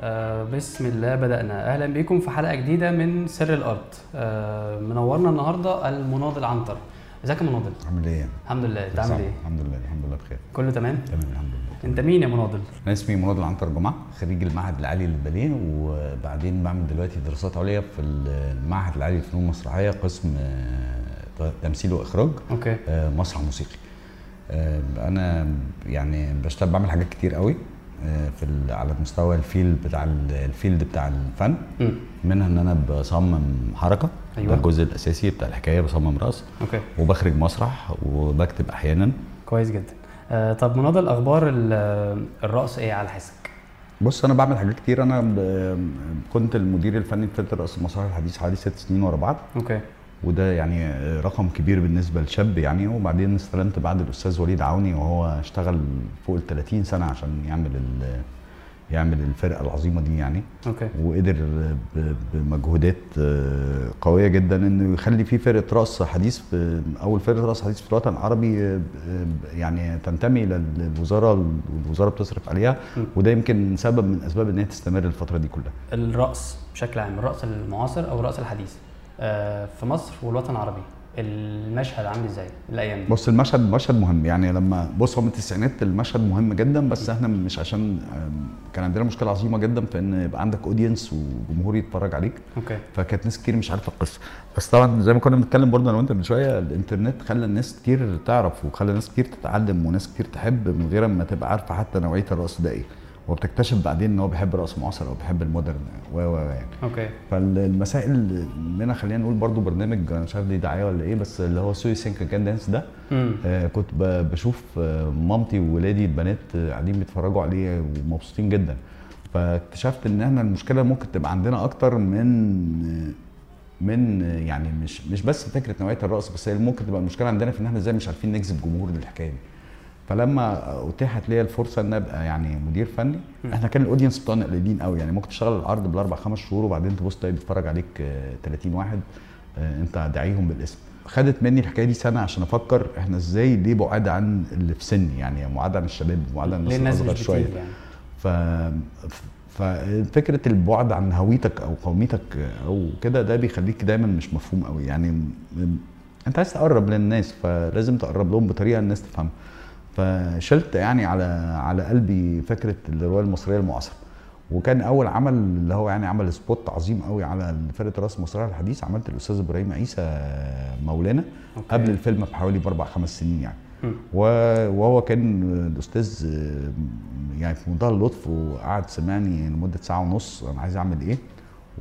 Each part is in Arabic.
آه بسم الله بدأنا أهلا بكم في حلقة جديدة من سر الأرض آه منورنا النهاردة المناضل عنتر إزيك يا مناضل؟ عامل إيه؟ الحمد لله أنت عامل إيه؟ الحمد لله الحمد لله بخير كله تمام؟ تمام الحمد لله أنت مين يا مناضل؟ أنا اسمي مناضل عنتر جمعة خريج المعهد العالي للباليه وبعدين بعمل دلوقتي دراسات عليا في المعهد العالي للفنون المسرحية قسم آه، تمثيل وإخراج أوكي آه، مسرح موسيقي آه، أنا يعني بشتغل بعمل حاجات كتير قوي في ال- على مستوى ال field بتاع ال- ال field بتاع الفن. منها إن أنا بصمم حركة. أيوة. ده الجزء الأساسي بتاع الحكاية بصمم رقص. okay. وبخرج مسرح وبكتب أحيانا. كويس جدا. آه طب مناضل أخبار ال- الرقص إيه على حسك؟ بص أنا بعمل حاجات كتير. أنا كنت المدير الفني لفرقة رقص المسرح الحديث حوالي ست سنين ورا بعض. okay. وده يعني رقم كبير بالنسبة لشاب يعني. وبعدين استلمت بعد الأستاذ وليد عوني وهو اشتغل فوق ال 30 سنة عشان يعمل ال- يعمل الفرقة العظيمة دي يعني. أوكي. وقدر بمجهودات آه، قوية جدا إنه يخلي في فرقة رقص حديث أول فرقة رقص حديث في الوطن العربي آه، ب- يعني تنتمي للوزاره والوزاره بتصرف عليها. م. وده يمكن سبب من أسباب ان هي تستمر الفترة دي كلها. الرقص بشكل عام الرقص المعاصر أو الرقص الحديث؟ آه في مصر والوطن العربي. المشهد عامل إزاي؟ الأيام دي؟ بص المشهد مشهد مهم. يعني لما بص هو من التسعينات المشهد مهم جدا بس إحنا مش عشان كان عندنا مشكلة عظيمة جدا في إن يبقى عندك audience وجمهور يتفرج عليك. okay. فكانت ناس كتير مش عارفة القصة. بس طبعا زي ما كنا بنتكلم برضه أنا وأنت من شوية الإنترنت خلى الناس كتير تعرف وخلى ناس كتير تتعلم وناس كتير تحب من غير ما تبقى عارفة حتى نوعية الرقص ده إيه وبتكتشف بعدين إن هو بيحب الرقص المعاصر أو بيحب ال modern. و و و يعني. okay. فالمسائل منها خلينا نقول برضو برنامج أنا مش عارف دي دعاية ولا إيه بس اللي هو So You Think You Can Dance ده. آه كنت بشوف آه مامتي وولادي البنات آه، قاعدين بيتفرجوا عليه ومبسوطين جدا. فاكتشفت إن إحنا المشكلة ممكن تبقى عندنا أكتر من آه، من يعني مش مش بس فكرة نوعية الرقص بس هي ممكن تبقى المشكلة عندنا في إن إحنا إزاي مش عارفين نجذب جمهور للحكاية دي. فلما اتيحت لي الفرصة إن أبقى يعني مدير فني. إحنا كان الأودينس بتوعنا قليلين قوي يعني ممكن تشتغل العرض بالأربع خمس شهور وبعدين تبص تلاقي بيتفرج عليك آه، 30 واحد آه، أنت داعيهم بالاسم. خدت مني الحكاية دي سنة عشان أفكر إحنا إزاي ليه بعاد عن اللي في سني؟ يعني بعاد عن الشباب بعاد عن الناس الأصغر شوية. يعني؟ ف ففكرة البعد عن هويتك أو قوميتك أو كده ده بيخليك دايما مش مفهوم قوي يعني أنت عايز تقرب للناس فلازم تقرب لهم بطريقة الناس تفهمها. فشلت يعني على على قلبي فكرة الرواية المصرية المعاصرة وكان أول عمل اللي هو يعني عمل spot عظيم قوي على فرقة رقص المسرح الحديث عملت الأستاذ إبراهيم عيسى مولانا okay. قبل الفيلم بحوالي بأربع خمس سنين يعني. و- وهو كان الأستاذ يعني في منتهى اللطف وقعد سمعني لمدة ساعة ونص أنا عايز أعمل إيه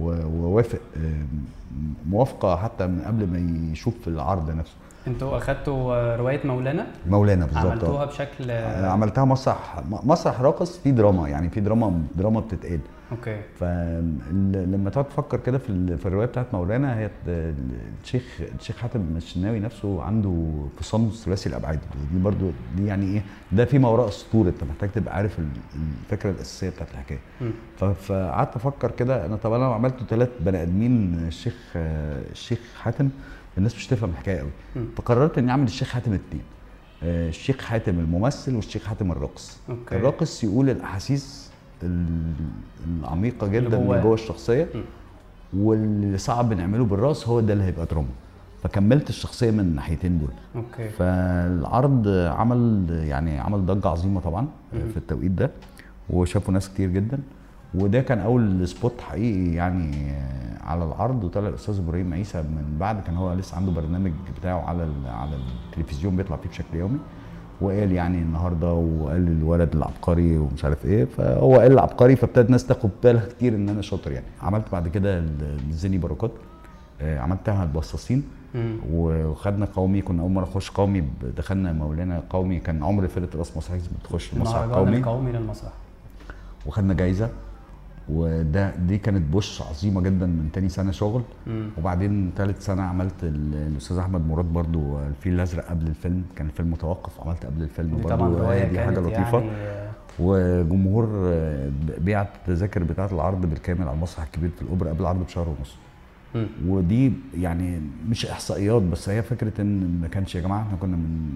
ووافق آه، موافقة حتى من قبل ما يشوف العرض نفسه أنتوا أخدتوا رواية مولانا؟ مولانا بالظبط. عملتوها بشكل عملتها مسرح مسرح راقص فيه دراما يعني في دراما دراما بتتقال. okay. فلما تقعد تفكر كده في ال- في الرواية بتاعت مولانا هي الشيخ الشيخ حاتم الشناوي نفسه عنده فصام ثلاثي الأبعاد. ودي برضو دي يعني إيه ده فيما وراء السطور أنت محتاج تبقى عارف ال- الفكرة الأساسية بتاعت الحكاية. فقعدت أفكر كده أنا طب أنا لو عملت ثلاث بني آدمين الشيخ الشيخ حاتم الناس مش تفهم الحكاية قوي. فقررت إني أعمل الشيخ حاتم اثنين الشيخ حاتم الممثل والشيخ حاتم الراقص. الراقص يقول الأحاسيس ال- العميقة جدا جواه. جوه الشخصية مم. واللي صعب نعمله بالرقص هو ده اللي هيبقى دراما فكملت الشخصية من الناحيتين دول okay فالعرض عمل يعني عمل ضجة عظيمة طبعا مم. في التوقيت ده وشافوا ناس كتير جدا وده كان أول spot حقيقي يعني على العرض وطلع الأستاذ إبراهيم عيسى من بعد كان هو لسه عنده برنامج بتاعه على على التلفزيون بيطلع فيه بشكل يومي. وقال يعني النهارده وقال الولد العبقري ومش عارف إيه فهو قال العبقري فابتدت الناس تاخد بالها كتير إن أنا شاطر يعني. عملت بعد كده ال- الزني باراكات آه، عملتها البصاصين. وخدنا قومي كنا أول مرة نخش قومي دخلنا مولانا قومي كان عمر فرقة راس مسرح بتخش المسرح القومي القومي للمسرح. وخدنا جايزة. وده دي كانت بوش عظيمة جدا من تاني سنة شغل. مم. وبعدين ثالث سنة عملت ال- الأستاذ أحمد مراد برضو الفيل الأزرق قبل الفيلم. كان الفيلم متوقف عملت قبل الفيلم دي برضو طبعا دي حاجة لطيفة. يعني وجمهور آه، بيع التذاكر بتاعة العرض بالكامل على المسرح الكبير في الأوبرا قبل العرض بشهر ونص. ودي يعني مش إحصائيات بس هي فكرة إن ما كانش يا جماعة إحنا كنا من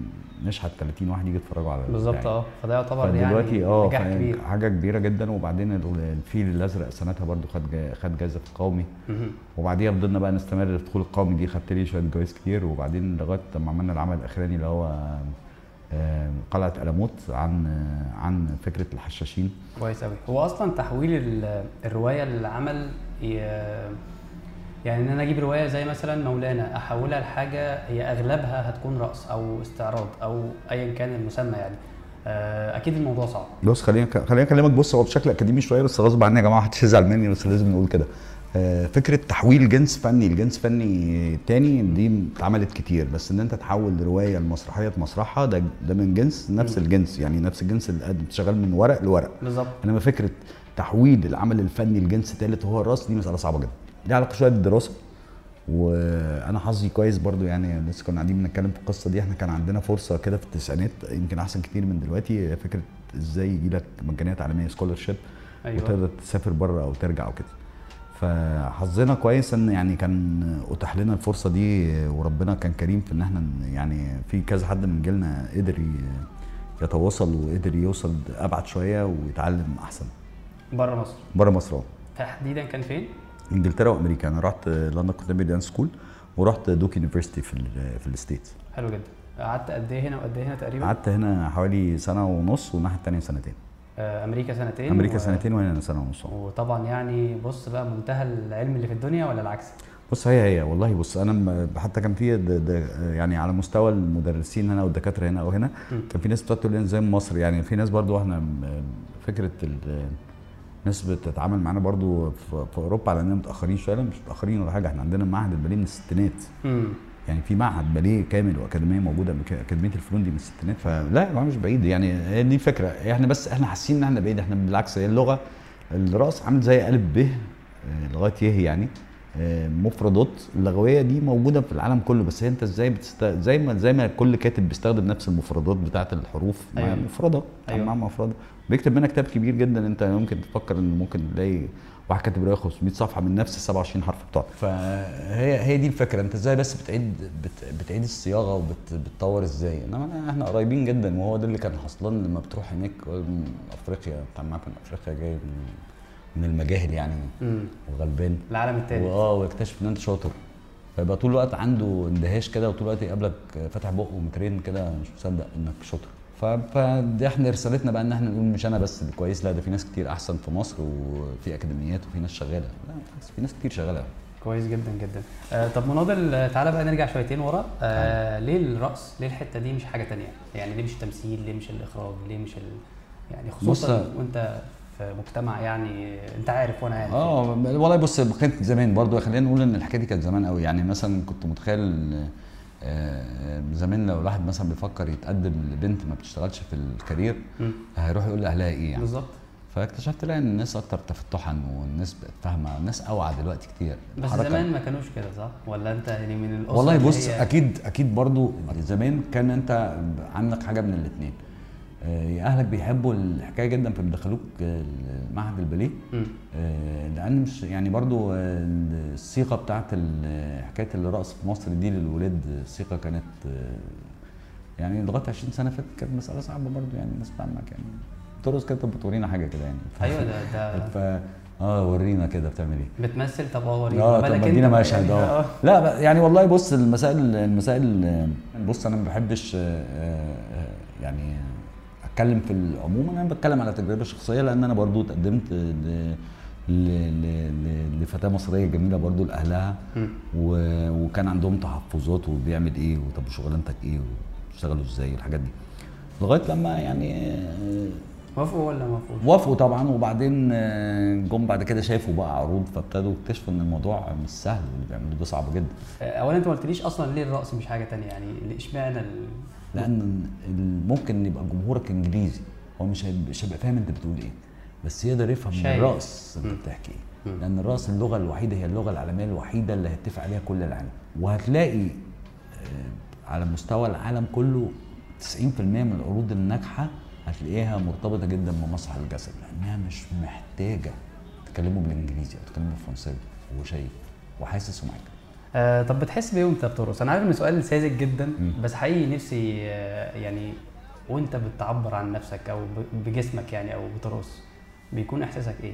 نشحت 30 واحد يجي يتفرجوا على بالظبط البتاع. آه. فده يعتبر يعني فدلوقتي آه كبير. حاجة كبيرة جدا. وبعدين ال- الفيل الأزرق سنتها برضو خد خد جائزه في القومي. وبعديها فضلنا بقى نستمر في دخول القومي دي خدت لي شوية جوائز كتير. وبعدين لغاية لما عملنا العمل الأخراني اللي هو قلعة قلموت عن عن فكرة الحشاشين. كويس قوي هو أصلا تحويل ال- الرواية للعمل يعني إن أنا أجيب رواية زي مثلا مولانا أحولها لحاجة هي أغلبها هتكون رقص أو استعراض أو ايا كان المسمى يعني. آه، أكيد الموضوع صعب. بص خليني خليني أكلمك. بص هو بشكل أكاديمي شوية بس غصب عني يا جماعة محدش يزعل مني بس لازم نقول كده. آه، فكرة تحويل جنس فني لجنس فني تاني دي اتعملت كتير. بس إن أنت تحول رواية لمسرحية مسرحها ده ده من جنس نفس الجنس. يعني نفس الجنس اللي قد- شغال من ورق لورق. بالظبط. إنما فكرة تحويل العمل الفني لجنس ثالث وهو الرقص دي مسألة صعبة جدا. دي علاقة شوية بالدراسة. وأنا حظي كويس برضو يعني لسه كنا قاعدين بنتكلم في القصة دي. إحنا كان عندنا فرصة كده في التسعينات يمكن أحسن كتير من دلوقتي فكرة إزاي يجي لك مجانيه تعليميه scholarship أيوه. وتقدر تسافر بره أو ترجع أو كده. فحظنا كويس إن يعني كان اتاح لنا الفرصة دي وربنا كان كريم في إن إحنا يعني في كذا حد من جيلنا قدر يتواصل وقدر يوصل أبعد شوية ويتعلم أحسن. بره مصر. بره مصر آه. تحديدا كان فين؟ انجلترا وامريكا أنا رحت London Contemporary Dance School ورحت Duke University في في ال States حلو جدا قعدت قد إيه هنا وقد إيه هنا تقريبا؟ قعدت هنا حوالي سنة ونص والناحيه الثانية سنتين آه، أمريكا سنتين أمريكا و- سنتين وهنا سنة ونص وطبعا يعني بص بقى منتهى العلم اللي في الدنيا ولا العكس؟ بص هي هي والله بص أنا حتى كان في يعني على مستوى المدرسين هنا والدكاترة هنا أو هنا. كان في ناس بتقعد تقول زي مصر يعني في ناس برضو إحنا فكرة ناس بتتعامل معانا برضو في في أوروبا على إننا متأخرين شوية مش متأخرين ولا حاجة. إحنا عندنا معهد الباليه من الستينات. يعني في معهد باليه كامل وأكاديمية موجودة أكاديمية الفنون دي من الستينات. فلا جماعة مش بعيد. يعني هي دي فكره إحنا بس إحنا حاسين إن إحنا بعيد. إحنا بالعكس هي اللغة الرأس عامل زي الف ب آه، لغاية يه يعني. مفردات اللغويه دي موجودة في العالم كله بس انت إزاي بتست... زي ما زي ما كل كاتب بيستخدم نفس المفردات بتاعة الحروف مع أيوة. مفردة أيوة. مع مفردة بيكتب منها كتاب كبير جدا انت ممكن تفكر ان ممكن تلاقي واحد كاتب رواية 500 صفحة من نفس ال 27 حرف بتوعك فهي هي دي الفكرة انت إزاي بس بتعيد بت... بتعيد الصياغة وبتطور إزاي انما إحنا قريبين جدا وهو ده اللي كان حصلان لما بتروح هناك أفريقيا بتاع معاك من أفريقيا جاي من, من المجاهل يعني امم وغلبان. العالم الثالث واه ويكتشف إن أنت شاطر. فيبقى طول الوقت عنده اندهاش كده وطول الوقت يقابلك فاتح بقه ومترين كده مش مصدق إنك شاطر. فدي إحنا رسالتنا بقى إن إحنا نقول مش أنا بس اللي كويس. لا ده في ناس كتير أحسن في مصر وفي أكاديميات وفي ناس شغالة. لا في ناس كتير شغالة. كويس جدا جدا. آه طب مناضل آه، تعالى بقى نرجع شويتين ورا. آه ليه الرقص ليه الحتة دي مش حاجة تانية؟ يعني ليه مش التمثيل ليه مش الإخراج ليه مش ال... يعني خصوصا وأنت في مجتمع يعني انت عارف وأنا عارف. آه والله بص كانت زمان برضو خلينا نقول إن الحكاية دي كانت زمان قوي يعني مثلا كنت متخيل آه، زمان لو الواحد مثلا بيفكر يتقدم لبنت ما بتشتغلش في الكارير. هيروح يقول لأهلها إيه يعني؟ بالظبط. فاكتشفت لا إن الناس أكتر تفتحا والناس بقت فاهمة الناس أوعى دلوقتي كتير. بس زمان ما كانوش كده صح؟ ولا أنت يعني من الأسرة والله بص هي- أكيد أكيد برضو زمان كان أنت عندك حاجة من الاثنين أهلك بيحبوا الحكاية جدا فبيدخلوك آه، معهد الباليه. آه، لأن مش يعني برضو آه، الصيغه بتاعت حكاية الرقص في مصر دي للولاد الصيغه كانت آه، يعني لغاية 20 سنة فاتت كانت مسألة صعبة برضو يعني الناس فاهمك يعني. ترقص كده طب بتورينا حاجة كده يعني. أيوه ده ده ف آه ورينا كده بتعمل إيه. بتمثل؟ طب آه وريني آه طب ادينا مشهد آه. لا يعني والله بص المسائل المسائل بص أنا ما بحبش آه، آه، يعني اتكلم في العموم أنا بتكلم على تجربة شخصية لأن أنا برضو اتقدمت ل- ل- ل- ل- لفتاة مصرية جميلة برضو لأهلها. و- وكان عندهم تحفظات وبيعمل إيه وطب وشغلانتك إيه وبتشتغلوا إزاي الحاجات دي. لغاية لما يعني آه، وافقوا ولا ما وافقوش؟ وافقوا طبعا. وبعدين آه، جم بعد كده شافوا بقى عروض فابتدوا يكتشفوا إن الموضوع مش سهل واللي بيعملوه ده صعب جدا. آه، اولا أنت ما قلتليش أصلا ليه الرقص مش حاجة تانية؟ يعني اشمعنى ال... لأن ممكن يبقى جمهورك إنجليزي. هو مش هيبقى, مش هيبقى فاهم أنت بتقول إيه. بس يقدر يفهم من. الرقص أنت. بتحكي. إيه. لأن الرقص اللغة الوحيدة هي اللغة العالمية الوحيدة اللي هيتفق عليها كل العالم. وهتلاقي آه، على مستوى العالم كله 90% من العروض الناجحة هتلاقيها مرتبطة جدا بمسرح الجسد. لأنها مش محتاجة تكلموا بالإنجليزي أو تكلموا بالفرنساوي. هو شايف وحاسس ومعاك. آه طب بتحس بإيه وأنت بترقص؟ أنا عارف إن سؤال ساذج جدا. بس حقيقي نفسي آه يعني وأنت بتعبر عن نفسك أو بجسمك يعني أو بترقص بيكون إحساسك إيه؟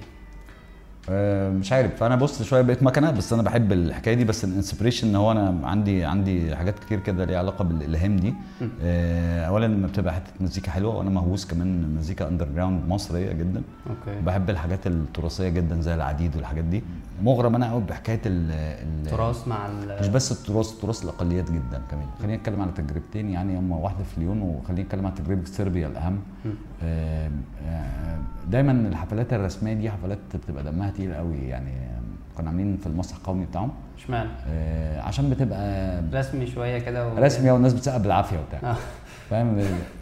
آه، مش عارف. فأنا بص شوية بقيت مكنه بس أنا بحب الحكاية دي بس ال inspiration إن هو أنا عندي عندي حاجات كتير كده ليها علاقة بالإلهام دي. آه، اولا لما بتبقى حتة مزيكا حلوة وأنا مهووس كمان مزيكا underground مصرية جدا. okay. بحب الحاجات التراثية جدا زي العديد والحاجات دي. مغرم أنا قوي بحكاية ال ال- تراث مع ال مش بس التراث التراث الأقليات جدا كمان. خلينا نتكلم على تجربتين يعني هم واحدة في ليون وخلينا نتكلم على تجربة صربيا الأهم. دايما الحفلات الرسمية دي حفلات بتبقى دمها تقيل قوي يعني كنا عاملين في المسرح القومي بتاعهم اشمعنى؟ آه، عشان بتبقى رسمي شوية كده و... رسمي والناس بتسقف بالعافية وبتاع آه. فاهم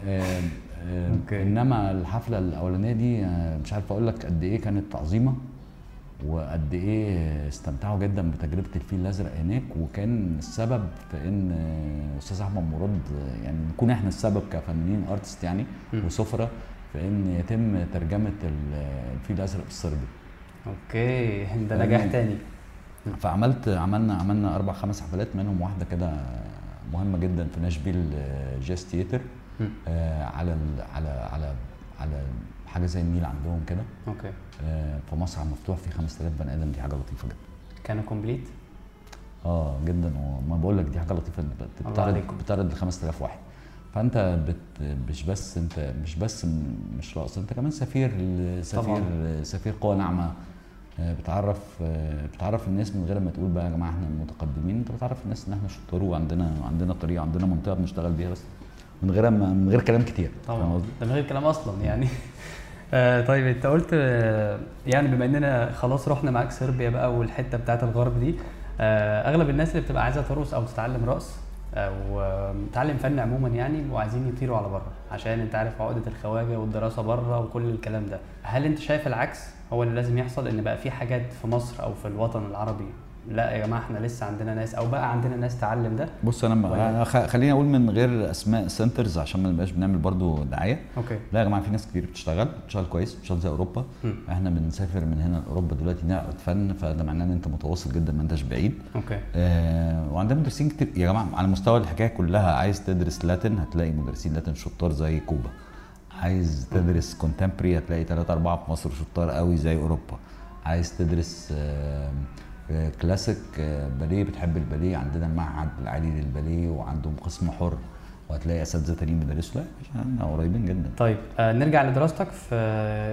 آم، okay. إنما الحفلة الأولانية دي آه، مش عارف أقول لك قد إيه كانت عظيمة وقد إيه استمتعوا جدا بتجربة الفيل الأزرق هناك وكان السبب في إن أستاذ أحمد مراد يعني نكون إحنا السبب كفنانين artist يعني. وسفرة في إن يتم ترجمة ال- الفيل الأزرق بالصربي okay ده؟ نجاح تاني فعملت عملنا عملنا أربع خمس حفلات منهم واحدة كده مهمة جدا في Nišville Jazz Theatre. آه، على على على على حاجة زي النيل عندهم كده. okay. آه، في مسرح مفتوح فيه 5000 بني آدم دي حاجة لطيفة جدا. كانوا complete؟ آه جدا. وما بقول لك دي حاجة لطيفة الله بتعرض. بتعرض ل 5000 واحد. فأنت بت مش بس أنت مش بس مش رقص أنت كمان سفير سفير سفير قوى ناعمة. آه، بتعرف آه، بتعرف الناس من غير ما تقول بقى يا جماعة إحنا متقدمين. أنت بتعرف الناس إن إحنا شطار وعندنا عندنا طريقة عندنا منطقة بنشتغل بيها بس. من غير من غير كلام كتير. طبعا؟ ده من غير كلام أصلا يعني. آه طيب أنت قلت آه، يعني بما إننا خلاص رحنا معاك صربيا بقى والحتة بتاعت الغرب دي آه أغلب الناس اللي بتبقى عايزة ترقص أو تتعلم رقص أو آه، تتعلم فن عموما يعني وعايزين يطيروا على بره عشان أنت عارف عقدة الخواجة والدراسة بره وكل الكلام ده. هل أنت شايف العكس؟ هو اللي لازم يحصل إن بقى في حاجات في مصر أو في الوطن العربي لا يا جماعة إحنا لسه عندنا ناس أو بقى عندنا ناس تعلم ده. بص أنا ولا- خليني أقول من غير أسماء centers عشان ما نبقاش بنعمل برضو دعاية. okay. لا يا جماعة في ناس كتير بتشتغل بتشتغل كويس بتشتغل زي أوروبا. مم. إحنا بنسافر من هنا لأوروبا دلوقتي نعرض فن فده معناه إن أنت متواصل جدا ما أنتش بعيد. okay. آه وعندنا مدرسين كتير. يا جماعة على مستوى الحكاية كلها عايز تدرس Latin هتلاقي مدرسين Latin شطار زي كوبا. عايز تدرس contemporary هتلاقي ثلاثة أربعة في مصر شطار قوي زي أوروبا. عايز تدرس آه، كلاسيك آه، باليه بتحب الباليه عندنا المعهد العالي للباليه وعندهم قسم حر وهتلاقي أساتذة تانيين بيدرسوا لا إحنا قريبين جدا طيب آه نرجع لدراستك في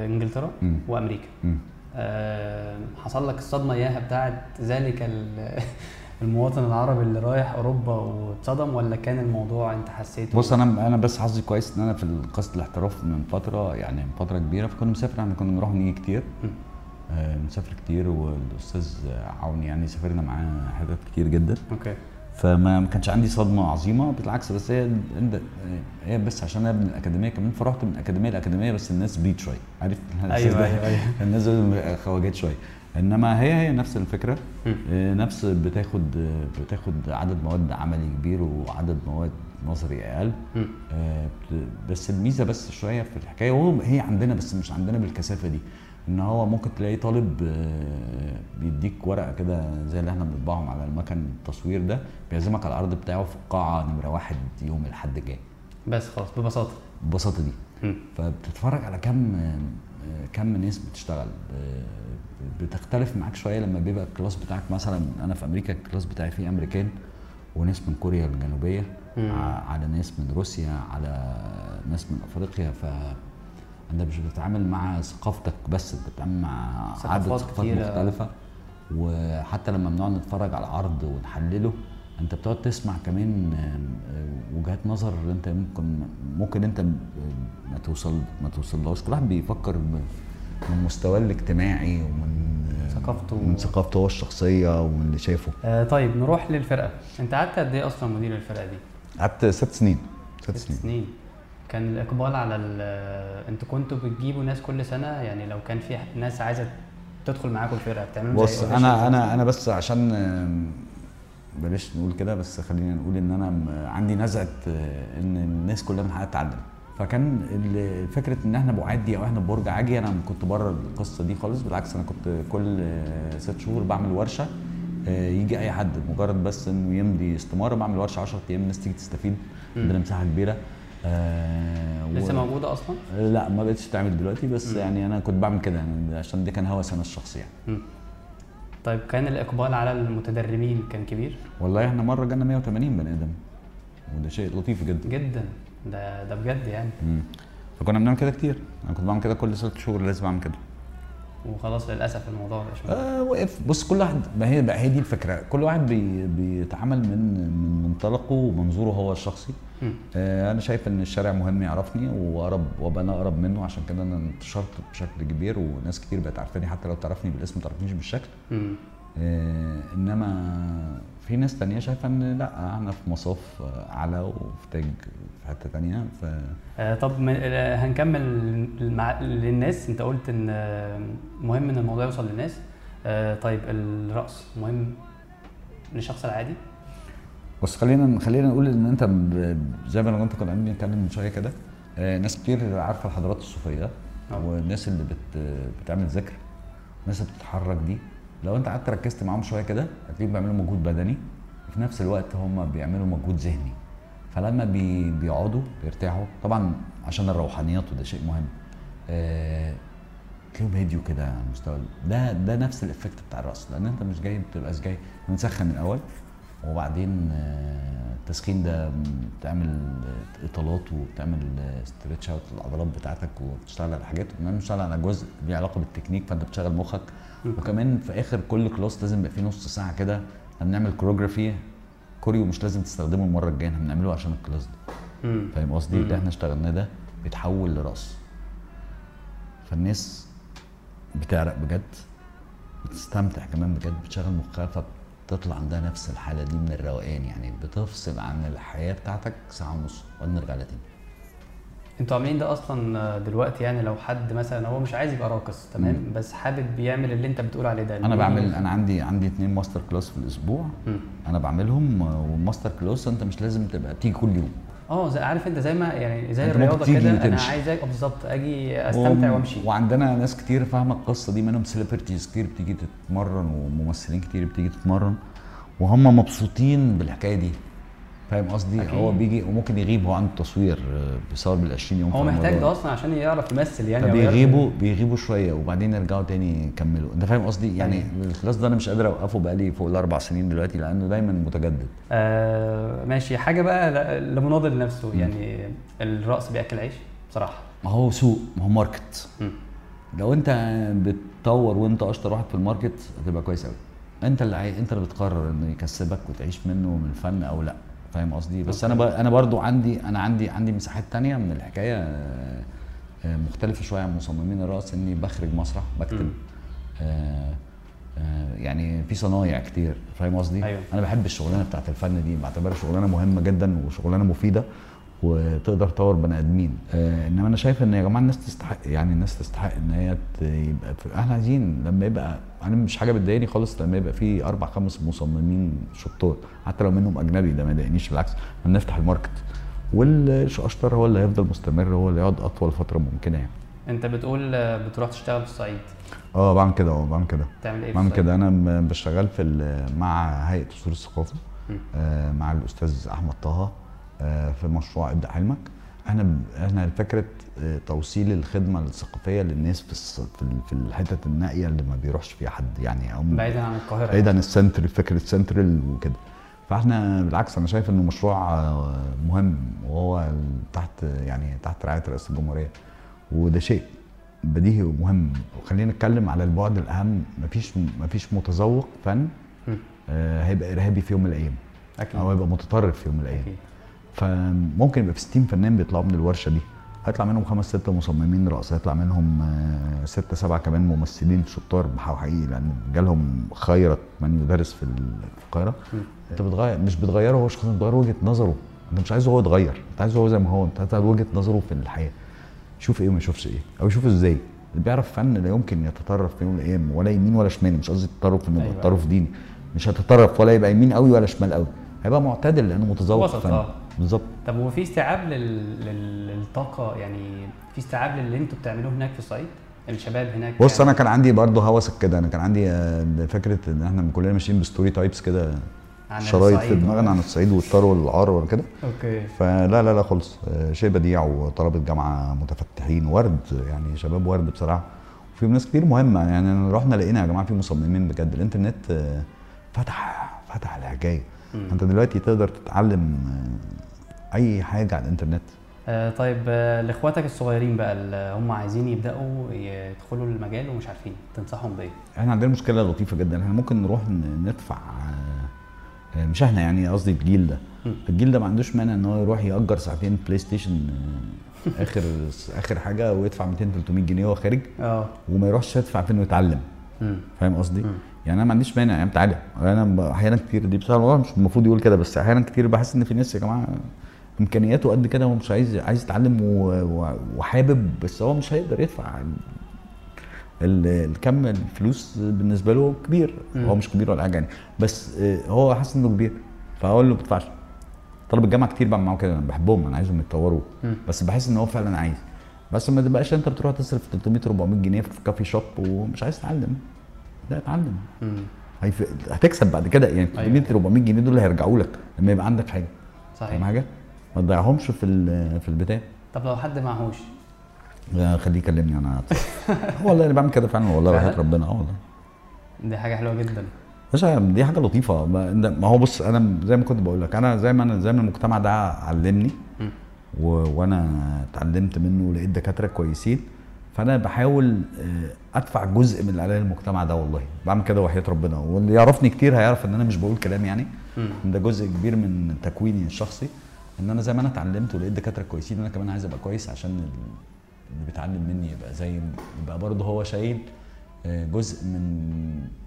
إنجلترا مم. وأمريكا مم. آه حصل لك الصدمة اياها بتاعت ذلك ال- المواطن العربي اللي رايح أوروبا واتصدم ولا كان الموضوع أنت حسيته بص أنا أنا بس حظي كويس إن أنا في قصة الاحتراف من فترة يعني من فترة كبيرة فكنا مسافر إحنا كنا بنروح ونيجي كتير. آه، مسافر كتير والأستاذ عون يعني سافرنا معاه حاجات كتير جدا. أوكي. فما ما كانش عندي صدمة عظيمة بالعكس بس هي انت هي بس عشان أنا من الأكاديمية كمان فرحت من الأكاديمية لأكاديمية بس الناس بيت شوية. عارف؟ الإحساس أيوه؟ أيوه أيوه. الناس خواجات شوية. إنما هي هي نفس الفكرة. آه، نفس بتاخد آه، بتاخد عدد مواد عملي كبير وعدد مواد نظري أقل. آه، بس الميزة بس شوية في الحكاية وهو هي عندنا بس مش عندنا بالكثافة دي. إن هو ممكن تلاقي طالب آه، بيديك ورقة كده زي اللي إحنا بنطبعهم على المكن التصوير ده بيعزمك على العرض بتاعه في القاعه نمرة واحد يوم الأحد الجاي. بس خلاص ببساطة. ببساطة دي. فبتتفرج على كم آه، كم ناس بتشتغل. آه، بتختلف معاك شوية لما بيبقى ال class بتاعك مثلا أنا في أمريكا ال class بتاعي فيه أمريكان وناس من كوريا الجنوبية على ناس من روسيا على ناس من أفريقيا ف انت مش بتتعامل مع ثقافتك بس انت بتتعامل مع عدد ثقافات. مختلفة. وحتى لما بنقعد نتفرج على العرض ونحلله انت بتقعد تسمع كمان آه، وجهات نظر انت ممكن ممكن انت م- ما توصل ما توصلهاش. كل واحد بيفكر من مستواه الاجتماعي ومن ثقافته. من ثقافته هو الشخصية ومن اللي شايفه. آه طيب نروح للفرقة. انت قعدت قد إيه أصلا مدير الفرقة دي؟ قعدت ست سنين. ست ست سنين. سنين. كان الإقبال على ال- أنتوا كنتوا بتجيبوا ناس كل سنة؟ يعني لو كان في ناس عايزة تدخل معاكم الفرقه بتعملوا بص أنا أنا أنا بس عشان بلاش نقول كده بس خلينا نقول إن أنا عندي نزعة آه، إن الناس كلها من حقها تتعلم. فكان فكرة إن إحنا بعدي أو إحنا برج عاجي أنا كنت بره القصة دي خالص بالعكس أنا كنت كل آه، ست شهور بعمل ورشة آه، يجي أي حد مجرد بس إنه يمضي استمارة بعمل ورشة 10 أيام الناس تيجي تستفيد عندنا مساحة كبيرة. آه، لسه و- موجودة أصلا؟ لا ما بقتش تعمل دلوقتي بس يعني أنا كنت بعمل كده يعني عشان ده كان هوس أنا الشخصي يعني. طيب كان الإقبال على المتدربين كان كبير؟ والله إحنا مرة جالنا 180 بني آدم وده شيء لطيف جدا. جدا. ده ده بجد يعني. مم. فكنا بنعمل كده كتير. أنا كنت بعمل كده كل ست شهور لازم أعمل كده. وخلاص للأسف الموضوع مش. آه وقف. بص كل واحد ما هي بقى هي دي الفكرة. كل واحد بي بيتعامل من من منطلقه ومنظوره هو الشخصي. آه أنا شايف إن الشارع مهم يعرفني واقرب وأبقى أنا أقرب منه عشان كده أنا انتشرت بشكل كبير وناس كتير بقت عارفاني حتى لو تعرفني بالاسم ما تعرفنيش بالشكل. إنما في ناس تانية شايفة إن لأ إحنا في مصاف آه، أعلى وفي تاج في حتة تانية ف آه، طب آه، هنكمل مع للناس. أنت قلت إن آه، مهم إن الموضوع يوصل للناس. آه، طيب الرقص مهم للشخص العادي؟ بص خلينا خلينا نقول إن أنت زي ما أنا وانت كنا بنتكلم من شوية كده آه، ناس كتير عارفة الحضارات الصوفية آه. والناس اللي بت بتعمل ذكر الناس اللي بتتحرك دي. لو انت قعدت ركزت معاهم شوية كده هتلاقيهم بيعملوا مجهود بدني وفي نفس الوقت هم بيعملوا مجهود ذهني. فلما بي بيقعدوا بيرتاحوا طبعا عشان الروحانيات وده شيء مهم. آه، تلاقيهم هديوا كده على المستوى. ده ده نفس ال effect بتاع الرقص. لأن أنت مش جاي بتبقاش جاي بنسخن الأول وبعدين آه، التسخين ده بتعمل إطالات وبتعمل stretch out للعضلات بتاعتك وبتشتغل على حاجات وكمان بتشتغل على جزء ليه علاقة بالتكنيك فأنت بتشغل مخك. وكمان في آخر كل class لازم يبقى فيه نص ساعة كده إحنا بنعمل choreography choreo مش لازم تستخدمه المرة الجاية إحنا بنعمله عشان ال class ده. فاهم قصدي؟ اللي إحنا اشتغلناه ده بيتحول لرقص فالناس بتعرق بجد بتستمتع كمان بجد بتشغل مخها فبتطلع عندها نفس الحالة دي من الروقان يعني بتفصل عن الحياة بتاعتك ساعة ونص. وبعدين نرجع لها تاني أنتوا عاملين ده أصلا آه، دلوقتي يعني لو حد مثلا هو مش عايز يبقى راقص تمام؟ بس حابب يعمل اللي انت بتقول عليه ده. أنا بعمل أنا عندي عندي اتنين master class في الأسبوع. مم. أنا بعملهم وال master class أنت مش لازم تبقى تيجي كل يوم. آه عارف أنت زي ما يعني زي الرياضة كده أنا. عايز أ- بالظبط أجي أستمتع وأمشي. وعندنا ناس كتير فاهمة القصة دي منهم celebrities كتير بتيجي تتمرن وممثلين كتير بتيجي تتمرن وهم مبسوطين بالحكاية دي. فاهم قصدي؟ أكيد. هو بيجي وممكن يغيب هو عنده تصوير بيصور بال 20 يوم هو محتاج. ده أصلا عشان يعرف يمثل يعني فبيغيبوا بيغيبوا شوية وبعدين يرجعوا تاني يكملوا. أنت فاهم قصدي؟ يعني أيوة. ال class ده أنا مش قادر أوقفه بقالي فوق الأربع سنين دلوقتي لأنه دايما متجدد. آه ماشي. حاجة بقى لمناضل نفسه يعني الرقص بيأكل عيش؟ بصراحة. ما هو سوق ما هو market. لو أنت بتطور وأنت أشطر واحد في ال market هتبقى كويس قوي أنت اللي عاي... أنت اللي بتقرر إنه يكسبك وتعيش منه من الفن أو لأ. فاهم قصدي بس أنا. أنا برضو عندي أنا عندي عندي مساحات تانية من الحكاية آه، آه، مختلفة شوية عن مصممين الرقص إني بخرج مسرح بكتب. آه آه يعني في صنايع كتير فاهم قصدي أيوة. أنا بحب الشغلانة بتاعت الفن دي بعتبرها شغلانة مهمة جدا وشغلانة مفيدة وتقدر تطور بني آدمين. آه إنما أنا شايف إن يا جماعة الناس تستحق يعني الناس تستحق إن هي يبقى في إحنا عايزين لما يبقى أنا مش حاجة بتضايقني خالص لما يبقى في أربع خمس مصممين شطار حتى لو منهم أجنبي ده ما يضايقنيش بالعكس بنفتح ال market. والاشطر هو اللي هيفضل مستمر هو اللي يقعد أطول فترة ممكنة يعني. أنت بتقول آه، بتروح تشتغل في الصعيد. آه بعمل كده آه بعمل كده. تعمل إيه بعمل؟ كده. أنا بشتغل في مع هيئة قصور الثقافة. آه، مع الأستاذ أحمد طه. في مشروع ابدا حلمك. إحنا إحنا فكرة آه، توصيل الخدمة الثقافية للناس في في ال- في الحتت النائية اللي ما بيروحش فيها حد يعني أو بعيدا عن القاهرة. بعيد عن ال center فكرة سنترال وكده. فإحنا بالعكس أنا شايف إنه مشروع آه، مهم وهو تحت يعني تحت رعاية رئاسه الجمهورية. وده شيء بديهي ومهم. وخلينا نتكلم على البعد الأهم. مفيش مفيش متذوق فن. آه، هيبقى إرهابي في يوم من الأيام. أكيد. أو هيبقى متطرف في يوم من الأيام. أكيد. فممكن يبقى في 60 فنان بيطلعوا من الورشة دي. هيطلع منهم خمس ستة مصممين رقص هيطلع منهم آه، ستة سبعة كمان ممثلين شطار حقيقي لأن جالهم خيرت من يدرس في ال- في القاهرة. مم. أنت بتغير مش بتغيره هو شخصيا بتغير وجهة نظره. أنت مش عايزه هو يتغير أنت عايزه هو زي ما هو أنت عايز وجهة نظره في الحياة. يشوف إيه وما يشوفش إيه أو يشوف إزاي. اللي بيعرف فن لا يمكن يتطرف في يوم من الأيام ولا يمين ولا شمال. مش قصدي تطرف إنه يبقى أيوة. تطرف ديني. مش هتطرف ولا يبقى يمين قوي ولا شمال قوي هيبقى معتدل لأنه متذوق فن. آه. بالظبط. طب هو في استيعاب لل... لل... للطاقة يعني في استيعاب للي أنتوا بتعملوه هناك في الصعيد؟ الشباب هناك بص أنا كان عندي برضه هوس كده أنا كان عندي آه، فكرة إن إحنا كلنا ماشيين ب stereotypes كده عن شرايط في. دماغنا عن الصعيد والطار والعار وكده okay. فلا لا لا خالص. آه، شيء بديع وطلبة جامعة متفتحين ورد يعني شباب ورد بصراحة. وفي ناس كتير مهمة يعني رحنا لقينا يا جماعة في مصممين بجد. الإنترنت آه، فتح فتح الحكاية. أنت دلوقتي تقدر تتعلم أي حاجة على الإنترنت آه طيب آه لإخواتك الصغيرين بقى اللي هم عايزين يبدأوا يدخلوا المجال ومش عارفين تنصحهم بإيه؟ إحنا عندنا مشكلة لطيفة جدا إحنا ممكن نروح ندفع آه، مش إحنا يعني قصدي الجيل ده. الجيل ده ما عندوش مانع إن هو يروح يأجر ساعتين PlayStation آخر آخر حاجة ويدفع 200 300 جنيه وهو خارج آه وما يروحش يدفع فين ويتعلم. فاهم قصدي؟ يعني أنا ما عنديش مانع يعني تعالى أنا أحيانا كتير دي بصراحة مش المفروض يقول كده بس أحيانا كتير بحس إن في ناس يا جماعة إمكانياته قد كده هو مش عايز عايز يتعلم وحابب بس هو مش هيقدر يدفع ال- الكم الفلوس بالنسبة له كبير. هو مش كبير ولا حاجة يعني. بس آه، هو حاسس إنه كبير. فهقول له ما تدفعش. طلب الجامعة كتير بعمل معاهم كده أنا بحبهم أنا عايزهم يتطوروا. بس بحس إن هو فعلا عايز. بس ما تبقاش أنت بتروح تصرف 300 400 جنيه في كافي شوب ومش عايز تتعلم. لا اتعلم. هتكسب بعد كده يعني. 300 400 جنيه دول هيرجعوا لك لما يبقى عندك حاجة. صحيح. حاجة؟ ما تضيعهمش في في البتاع. طب لو حد معهوش؟ لا، خليه يكلمني أنا. والله أنا بعمل كده فعلا والله؟ وحياة ربنا. آه والله. دي حاجة حلوة جدا. باشا دي حاجة لطيفة. ما هو بص أنا زي ما كنت بقول لك أنا زي ما أنا زي ما المجتمع ده علمني. و... وأنا اتعلمت منه ولقيت دكاترة كويسين فأنا بحاول آه، أدفع جزء من اللي عليه المجتمع ده والله. بعمل كده وحياه ربنا. واللي يعرفني كتير هيعرف إن أنا مش بقول كلام يعني. ده جزء كبير من تكويني الشخصي. إن أنا زي ما أنا اتعلمت ولقيت دكاترة كويسين أنا كمان عايز أبقى كويس عشان ال- اللي بيتعلم مني يبقى زي يبقى برضه هو شايل آه، جزء من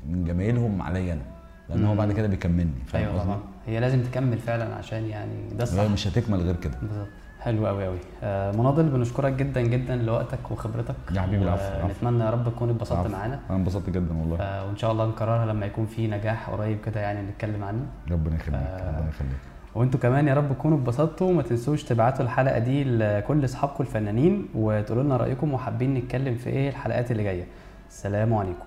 من جمايلهم عليا أنا لأن هو. بعد كده بيكملني فاهم أيوه؟ طبعا هي لازم تكمل فعلا عشان يعني ده الصح مش هتكمل غير كده بالظبط حلو قوي قوي آه مناضل بنشكرك جدا جدا لوقتك وخبرتك يا حبيبي العفو،. نتمنى يا رب تكون اتبسطت. معانا أنا انبسطت جدا والله آه وإن شاء الله نكررها لما يكون في نجاح قريب كده يعني نتكلم عنه ربنا يخليك آه. ربنا يخليك وانتوا كمان يا رب تكونوا اتبسطتوا وما تنسوش تبعتوا الحلقة دي لكل أصحابكم الفنانين وتقولوا لنا رأيكم وحابين نتكلم في إيه الحلقات اللي جاية. السلام عليكم.